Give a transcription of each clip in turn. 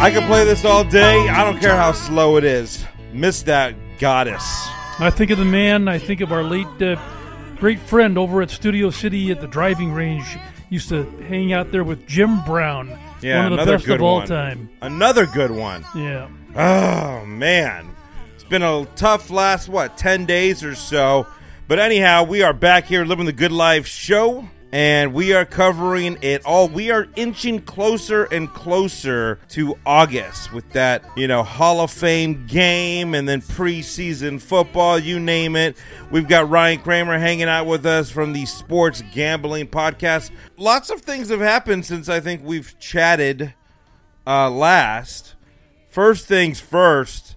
I can play this all day. I don't care how slow it is. Miss that goddess. I think of the man. I think of our late uh, great friend over at Studio City at the driving range. Used to hang out there with Jim Brown. Yeah, one of the another best good of all one. time. Another good one. Yeah. Oh man, it's been a tough last what ten days or so. But anyhow, we are back here living the good life show, and we are covering it all. We are inching closer and closer to August with that you know Hall of Fame game, and then preseason football. You name it. We've got Ryan Kramer hanging out with us from the Sports Gambling Podcast. Lots of things have happened since I think we've chatted uh, last. First things first,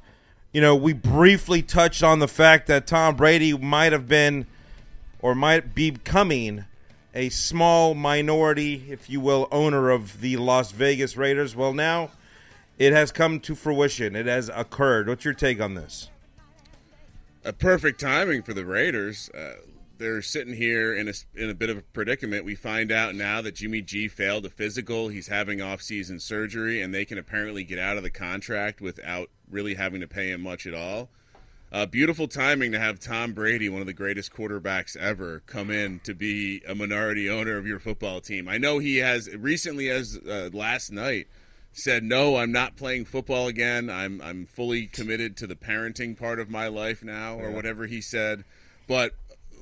you know, we briefly touched on the fact that Tom Brady might have been or might be becoming a small minority, if you will, owner of the Las Vegas Raiders. Well, now it has come to fruition. It has occurred. What's your take on this? a perfect timing for the Raiders. Uh, they're sitting here in a in a bit of a predicament. We find out now that Jimmy G failed a physical. He's having off-season surgery, and they can apparently get out of the contract without really having to pay him much at all. Uh, beautiful timing to have Tom Brady, one of the greatest quarterbacks ever, come in to be a minority owner of your football team. I know he has recently, as uh, last night, said no i'm not playing football again. I'm i'm fully committed to the parenting part of my life now or whatever he said. But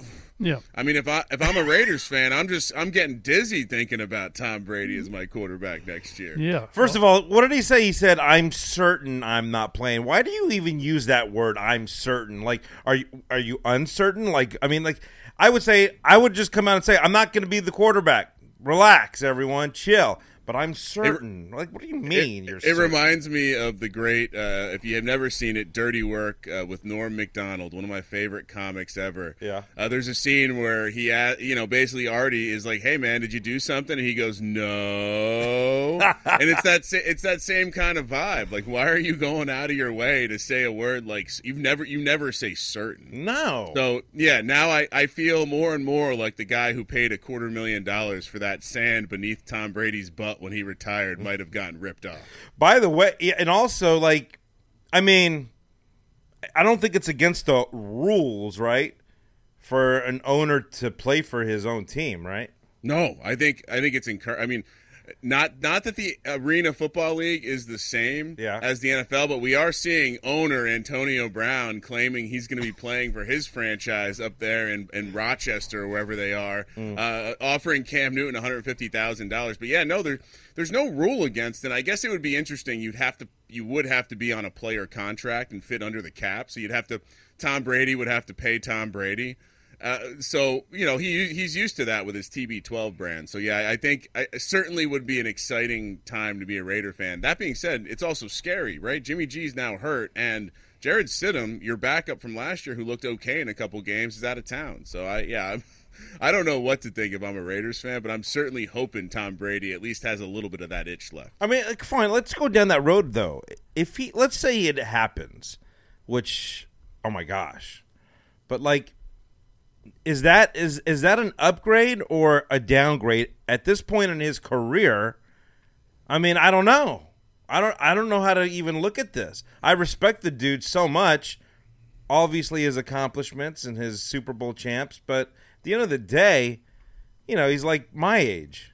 Yeah. i mean if i if i'm a raiders fan i'm just i'm getting dizzy thinking about tom brady as my quarterback next year Yeah. First of all, what did he say? He said, "I'm certain I'm not playing." Why do you even use that word? I'm certain. Like, are you are you uncertain? Like, I mean, like, I would say I would just come out and say, "I'm not going to be the quarterback." Relax, everyone, chill. But I'm certain. like, what do you mean? It, you're it reminds me of the great, uh, if you have never seen it, Dirty Work uh, with Norm Macdonald, one of my favorite comics ever. Yeah. Uh, there's a scene where he, you know, basically Artie is like, "Hey man, did you do something?" And he goes, "No," and it's that sa- it's that same kind of vibe. Like, why are you going out of your way to say a word like you've never you never say certain? No. So yeah, now I, I feel more and more like the guy who paid a quarter million dollars for that sand beneath Tom Brady's butt when he retired might have gotten ripped off. By the way, and also like, I mean, I don't think it's against the rules, right, for an owner to play for his own team, right? No, I think I think it's encouraging. I mean, not not that the Arena Football League is the same Yeah. as the NFL, but we are seeing owner Antonio Brown claiming he's going to be playing for his franchise up there in, in Rochester or wherever they are, uh, offering Cam Newton one hundred fifty thousand dollars. But yeah, no, there there's no rule against it. I guess it would be interesting. You'd have to you would have to be on a player contract and fit under the cap, so you'd have to. Tom Brady would have to pay Tom Brady. Uh, so you know he he's used to that with his TB12 brand. So yeah, I think I certainly would be an exciting time to be a Raider fan. That being said, it's also scary, right? Jimmy G's now hurt, and Jarrett Stidham, your backup from last year, who looked okay in a couple games, is out of town. So I yeah. I'm, I don't know what to think if I'm a Raiders fan, but I'm certainly hoping Tom Brady at least has a little bit of that itch left. I mean, like, fine. Let's go down that road though. If he, let's say it happens, which, oh my gosh, but like, is that is is that an upgrade or a downgrade at this point in his career? I mean, I don't know. I don't. I don't know how to even look at this. I respect the dude so much. Obviously, his accomplishments and his Super Bowl champs, but at the end of the day, you know, he's like my age.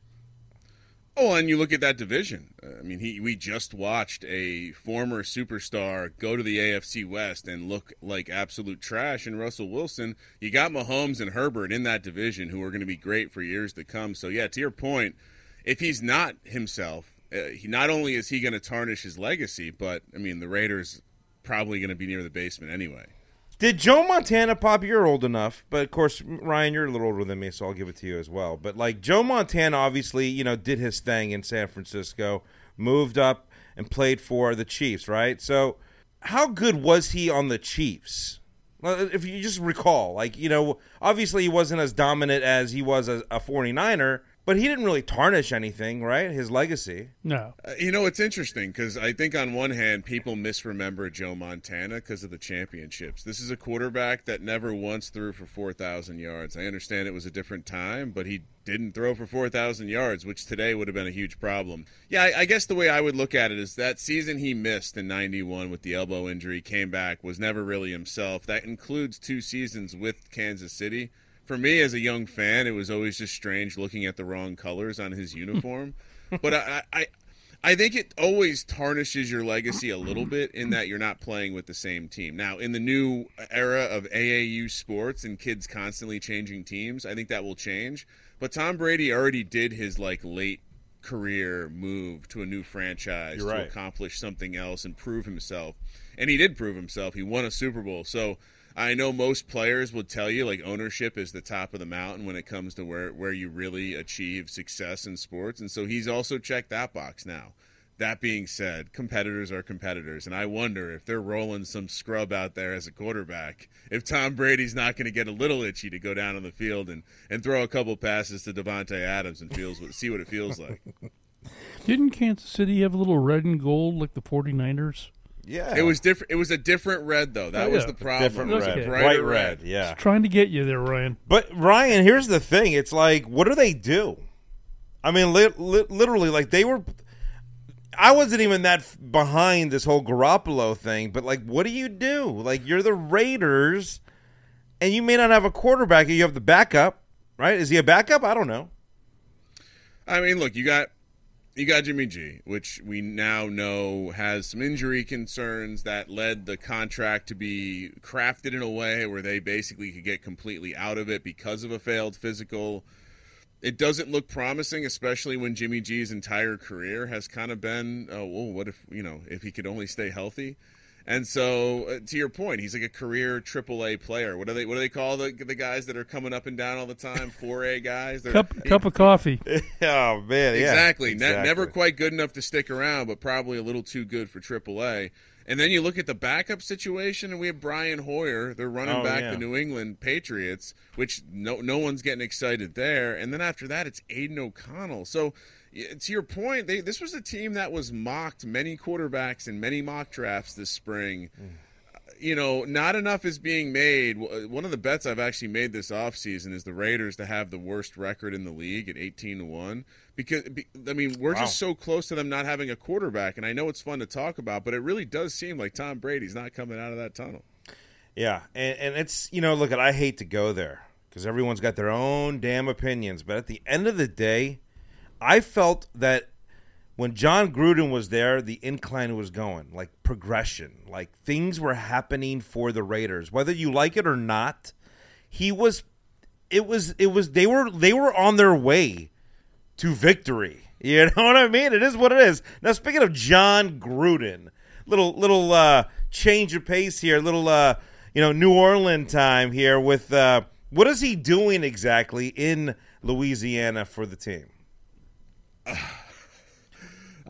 Oh, and you look at that division. Uh, I mean, he we just watched a former superstar go to the AFC West and look like absolute trash. And Russell Wilson, you got Mahomes and Herbert in that division, who are going to be great for years to come. So yeah, to your point, if he's not himself, uh, he not only is he going to tarnish his legacy, but I mean, the Raiders probably going to be near the basement anyway. Did Joe Montana pop? You're old enough, but of course, Ryan, you're a little older than me, so I'll give it to you as well. But like Joe Montana, obviously, you know, did his thing in San Francisco, moved up and played for the Chiefs, right? So, how good was he on the Chiefs? If you just recall, like you know, obviously he wasn't as dominant as he was as a 49er, but he didn't really tarnish anything, right? His legacy. No. Uh, you know, it's interesting because I think on one hand, people misremember Joe Montana because of the championships. This is a quarterback that never once threw for 4,000 yards. I understand it was a different time, but he didn't throw for 4,000 yards, which today would have been a huge problem. Yeah, I, I, guess the way I would look at it is that season he missed in 91 with the elbow injury, came back, was never really himself. That includes two seasons with Kansas City for me as a young fan, it was always just strange looking at the wrong colors on his uniform. but I, I, I think it always tarnishes your legacy a little bit in that you're not playing with the same team. Now, in the new era of AAU sports and kids constantly changing teams, I think that will change. But Tom Brady already did his like late career move to a new franchise to accomplish something else and prove himself. And he did prove himself. He won a Super Bowl. So I know most players would tell you like ownership is the top of the mountain when it comes to where where you really achieve success in sports, and so he's also checked that box now. That being said, competitors are competitors, and I wonder if they're rolling some scrub out there as a quarterback. If Tom Brady's not going to get a little itchy to go down on the field and, and throw a couple passes to Davante Adams and feels see what it feels like. Didn't Kansas City have a little red and gold like the 49ers? Yeah, It was different. It was a different red though. That Oh, was the problem. different It was a red, red, brighter red. Yeah, Trying to get you there, Ryan. But Ryan, here's the thing: it's like, what do they do? I mean, li- li- literally, like they were. I wasn't even that f- behind this whole Garoppolo thing, but like, what do you do? Like, you're the Raiders, and you may not have a quarterback. You have the backup, right? Is he a backup? I don't know. I mean, look, you got you got Jimmy G, which we now know has some injury concerns that led the contract to be crafted in a way where they basically could get completely out of it because of a failed physical. It doesn't look promising, especially when Jimmy G's entire career has kind of been, oh, well, what if you know if he could only stay healthy? And so, uh, to your point, he's like a career AAA player. What do they what do they call the the guys that are coming up and down all the time? Four A guys. They're- Cup, cup of coffee. oh man, yeah, Exactly. Ne- never quite good enough to stick around, but probably a little too good for AAA. And then you look at the backup situation, and we have Brian Hoyer. They're running Oh, back yeah. the New England Patriots, which no no one's getting excited there. And then after that, it's Aidan O'Connell. So y- to your point, they, this was a team that was mocked many quarterbacks in many mock drafts this spring mm. uh, you know, not enough is being made. Uh, one of the bets I've actually made this offseason is the Raiders to have the worst record in the league at 18 to 1 because I mean, we're Wow. just so close to them not having a quarterback and I know it's fun to talk about, but it really does seem like Tom Brady's not coming out of that tunnel. Yeah, and, and it's you know, look, at I hate to go there because everyone's got their own damn opinions, but at the end of the day, I felt that when Jon Gruden was there, the incline was going, like progression, like things were happening for the Raiders, whether you like it or not. He was, it was, it was. They were, they were on their way to victory. You know what I mean? It is what it is. Now, speaking of Jon Gruden, little little uh, change of pace here, little uh, you know New Orleans time here with uh, what is he doing exactly in Louisiana for the team?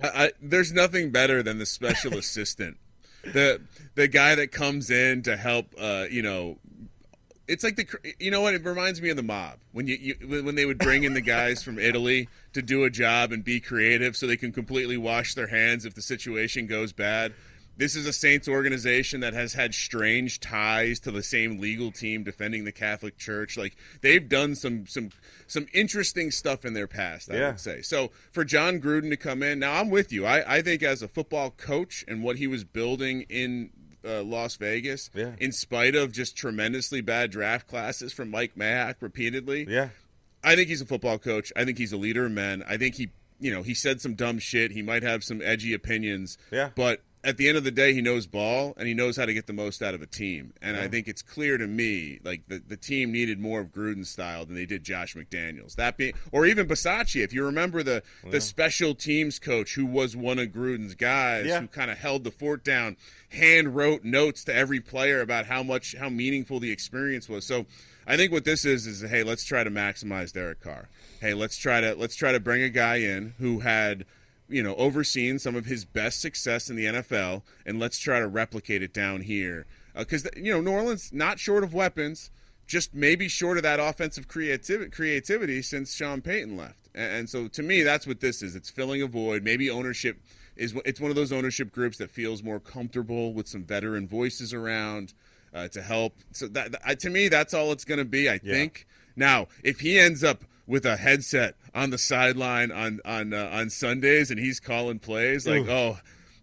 I, there's nothing better than the special assistant, the the guy that comes in to help. Uh, you know, it's like the you know what it reminds me of the mob when you, you when they would bring in the guys from Italy to do a job and be creative so they can completely wash their hands if the situation goes bad. This is a Saints organization that has had strange ties to the same legal team defending the Catholic Church. Like they've done some some some interesting stuff in their past, I Yeah. would say. So for Jon Gruden to come in, now I'm with you. I, I think as a football coach and what he was building in uh, Las Vegas, Yeah. in spite of just tremendously bad draft classes from Mike Mayock repeatedly, Yeah, I think he's a football coach. I think he's a leader of men. I think he, you know, he said some dumb shit. He might have some edgy opinions. Yeah. But at the end of the day, he knows ball and he knows how to get the most out of a team. And I think it's clear to me, like the, the team needed more of Gruden's style than they did Josh McDaniels. That being, or even Bisaccia. If you remember the the special teams coach who was one of Gruden's guys, Yeah. who kind of held the fort down, hand wrote notes to every player about how much how meaningful the experience was. So I think what this is is hey, let's try to maximize Derek Carr. Hey, let's try to let's try to bring a guy in who had you know overseen some of his best success in the NFL, and let's try to replicate it down here because you know New Orleans not short of weapons. just maybe short of that offensive creativity, creativity since Sean Payton left. And, and so to me, that's what this is. It's filling a void. Maybe ownership is it's one of those ownership groups that feels more comfortable with some veteran voices around uh, to help. So that, that, to me, that's all it's going to be. I Yeah. think. Now, if he ends up with a headset on the sideline on on uh, on Sundays and he's calling plays like, Ooh. oh.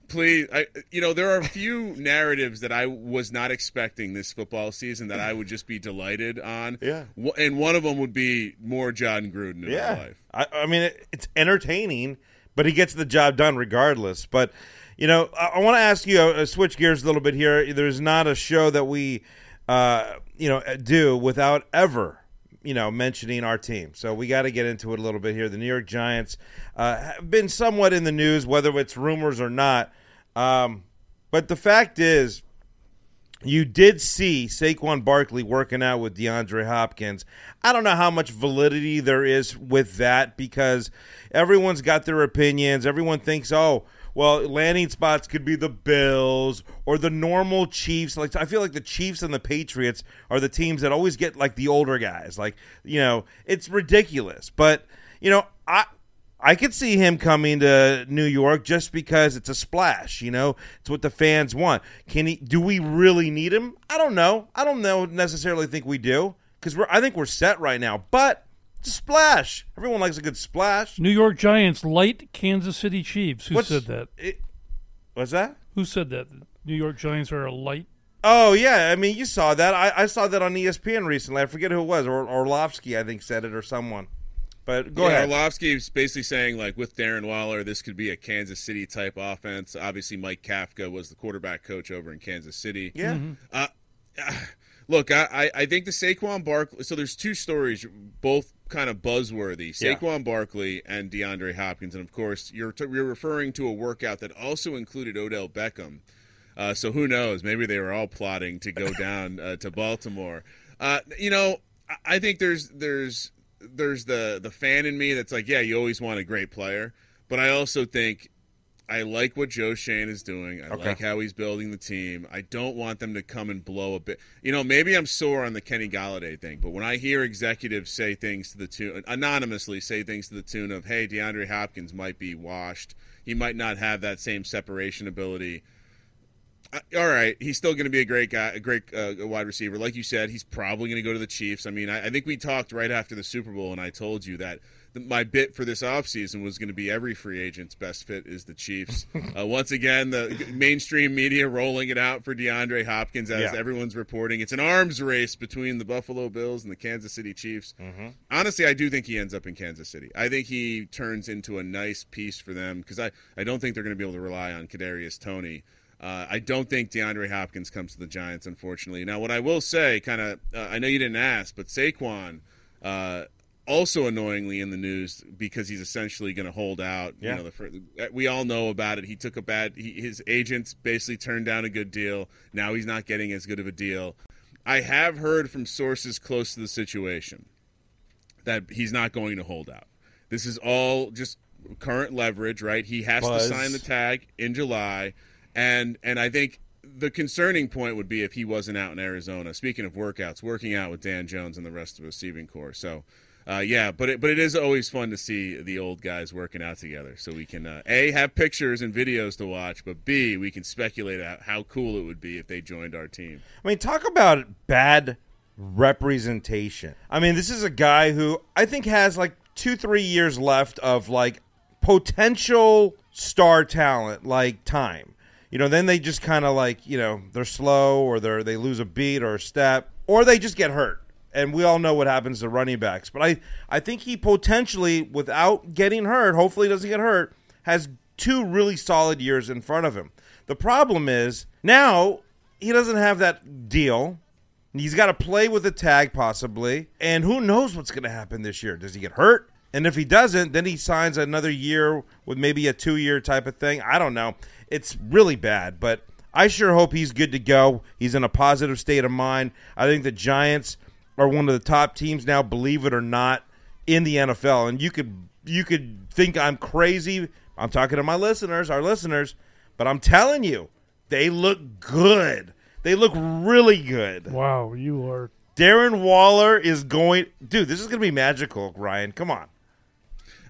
Please, I, you know there are a few narratives that I was not expecting this football season that I would just be delighted on. Yeah. And one of them would be more Jon Gruden in my Yeah, life. I, I mean it, it's entertaining, but he gets the job done regardless. But you know, I, I want to ask you, uh, switch gears a little bit here. There's not a show that we, uh, you know, do without ever, you know, mentioning our team. So we got to get into it a little bit here. The New York Giants uh, have been somewhat in the news, whether it's rumors or not. Um, but the fact is, you did see Saquon Barkley working out with DeAndre Hopkins. I don't know how much validity there is with that because everyone's got their opinions. Everyone thinks, oh, well, landing spots could be the Bills or the normal Chiefs. Like I feel like the Chiefs and the Patriots are the teams that always get like the older guys. Like you know, it's ridiculous. But you know, I I could see him coming to New York just because it's a splash. You know, it's what the fans want. Can he? Do we really need him? I don't know. I don't know necessarily think we do because we're. I think we're set right now. But splash. Everyone likes a good splash. New York Giants light Kansas City Chiefs. Who What's- said that? It, what's that? Who said that? New York Giants are a light. Oh yeah, I mean you saw that. I, I saw that on ESPN recently. I forget who it was. Or Orlovsky, I think, said it or someone. But go yeah, ahead. Orlovsky is basically saying like with Darren Waller, this could be a Kansas City type offense. Obviously, Mike Kafka was the quarterback coach over in Kansas City. yeah. Uh, look, I, I I think the Saquon Barkley. So there's two stories, both kind of buzzworthy. Yeah. Saquon Barkley and DeAndre Hopkins, and of course, you're t- you're referring to a workout that also included Odell Beckham. Uh, so who knows? Maybe they were all plotting to go down uh, to Baltimore. Uh, you know, I- I think there's there's there's the the fan in me that's like, yeah, you always want a great player, but I also think I like what Joe Schoen is doing. I Okay. like how he's building the team. I don't want them to come and blow a bit. You know, maybe I'm sore on the Kenny Golladay thing, but when I hear executives say things to the tune, anonymously say things to the tune of, "Hey, DeAndre Hopkins might be washed. He might not have that same separation ability." All right, he's still going to be a great guy, a great uh, wide receiver. Like you said, he's probably going to go to the Chiefs. I mean, I, I think we talked right after the Super Bowl, and I told you that my bit for this offseason was going to be every free agent's best fit is the Chiefs. uh, once again, the mainstream media rolling it out for DeAndre Hopkins as Yeah. everyone's reporting. It's an arms race between the Buffalo Bills and the Kansas City Chiefs. Mm-hmm. Honestly, I do think he ends up in Kansas City. I think he turns into a nice piece for them because I, I don't think they're going to be able to rely on Kadarius Toney. Uh, I don't think DeAndre Hopkins comes to the Giants, unfortunately. Now, what I will say, kind of, uh, I know you didn't ask, but Saquon, uh, also annoyingly in the news because he's essentially going to hold out. Yeah. You know, the, fir- we all know about it. He took a bad. He, his agents basically turned down a good deal. Now he's not getting as good of a deal. I have heard from sources close to the situation that he's not going to hold out. This is all just current leverage, right? He has Buzz. to sign the tag in July, and and I think the concerning point would be if he wasn't out in Arizona. Speaking of workouts, working out with Dan Jones and the rest of the receiving core. So. Uh, yeah, but it, but it is always fun to see the old guys working out together, so we can uh, a have pictures and videos to watch, but b we can speculate out how cool it would be if they joined our team. I mean, talk about bad representation. I mean, this is a guy who I think has like two, three years left of like potential star talent, like time. You know, then they just kind of like you know they're slow or they are they lose a beat or a step or they just get hurt. And we all know what happens to running backs. But I, I think he potentially, without getting hurt, hopefully doesn't get hurt, has two really solid years in front of him. The problem is now he doesn't have that deal. He's got to play with a tag possibly, and who knows what's going to happen this year? Does he get hurt? And if he doesn't, then he signs another year with maybe a two-year type of thing. I don't know. It's really bad, but I sure hope he's good to go. He's in a positive state of mind. I think the Giants are one of the top teams now, believe it or not, in the NFL. And you could you could think I'm crazy. I'm talking to my listeners, our listeners, but I'm telling you, they look good. They look really good. Wow, you are Darren Waller is going. Dude, this is going to be magical, Ryan. Come on.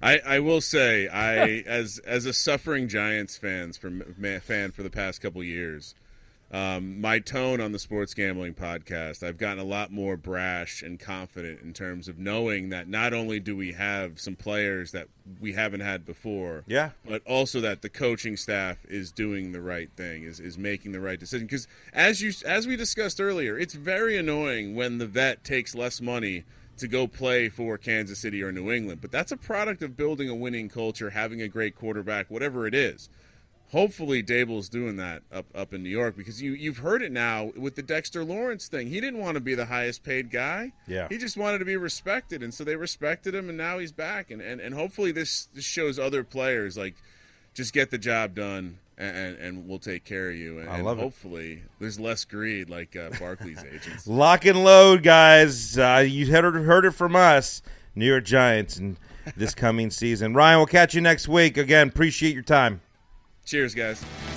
I, I will say, I as as a suffering Giants fans for fan for the past couple years, um, my tone on the sports gambling podcast, I've gotten a lot more brash and confident in terms of knowing that not only do we have some players that we haven't had before, yeah, but also that the coaching staff is doing the right thing, is is making the right decision. Because as you as we discussed earlier, it's very annoying when the vet takes less money to go play for Kansas City or New England, but that's a product of building a winning culture, having a great quarterback, whatever it is hopefully Daboll's doing that up up in New York because you you've heard it now with the Dexter Lawrence thing. He didn't want to be the highest paid guy. Yeah. He just wanted to be respected and so they respected him and now he's back and and, and hopefully this, this shows other players like just get the job done and, and we'll take care of you. And, I love and hopefully it. there's less greed like uh, Barkley's agents. Lock and load, guys. Uh, you heard, heard it from us, New York Giants, and this coming season. Ryan, we'll catch you next week. Again, appreciate your time. Cheers, guys.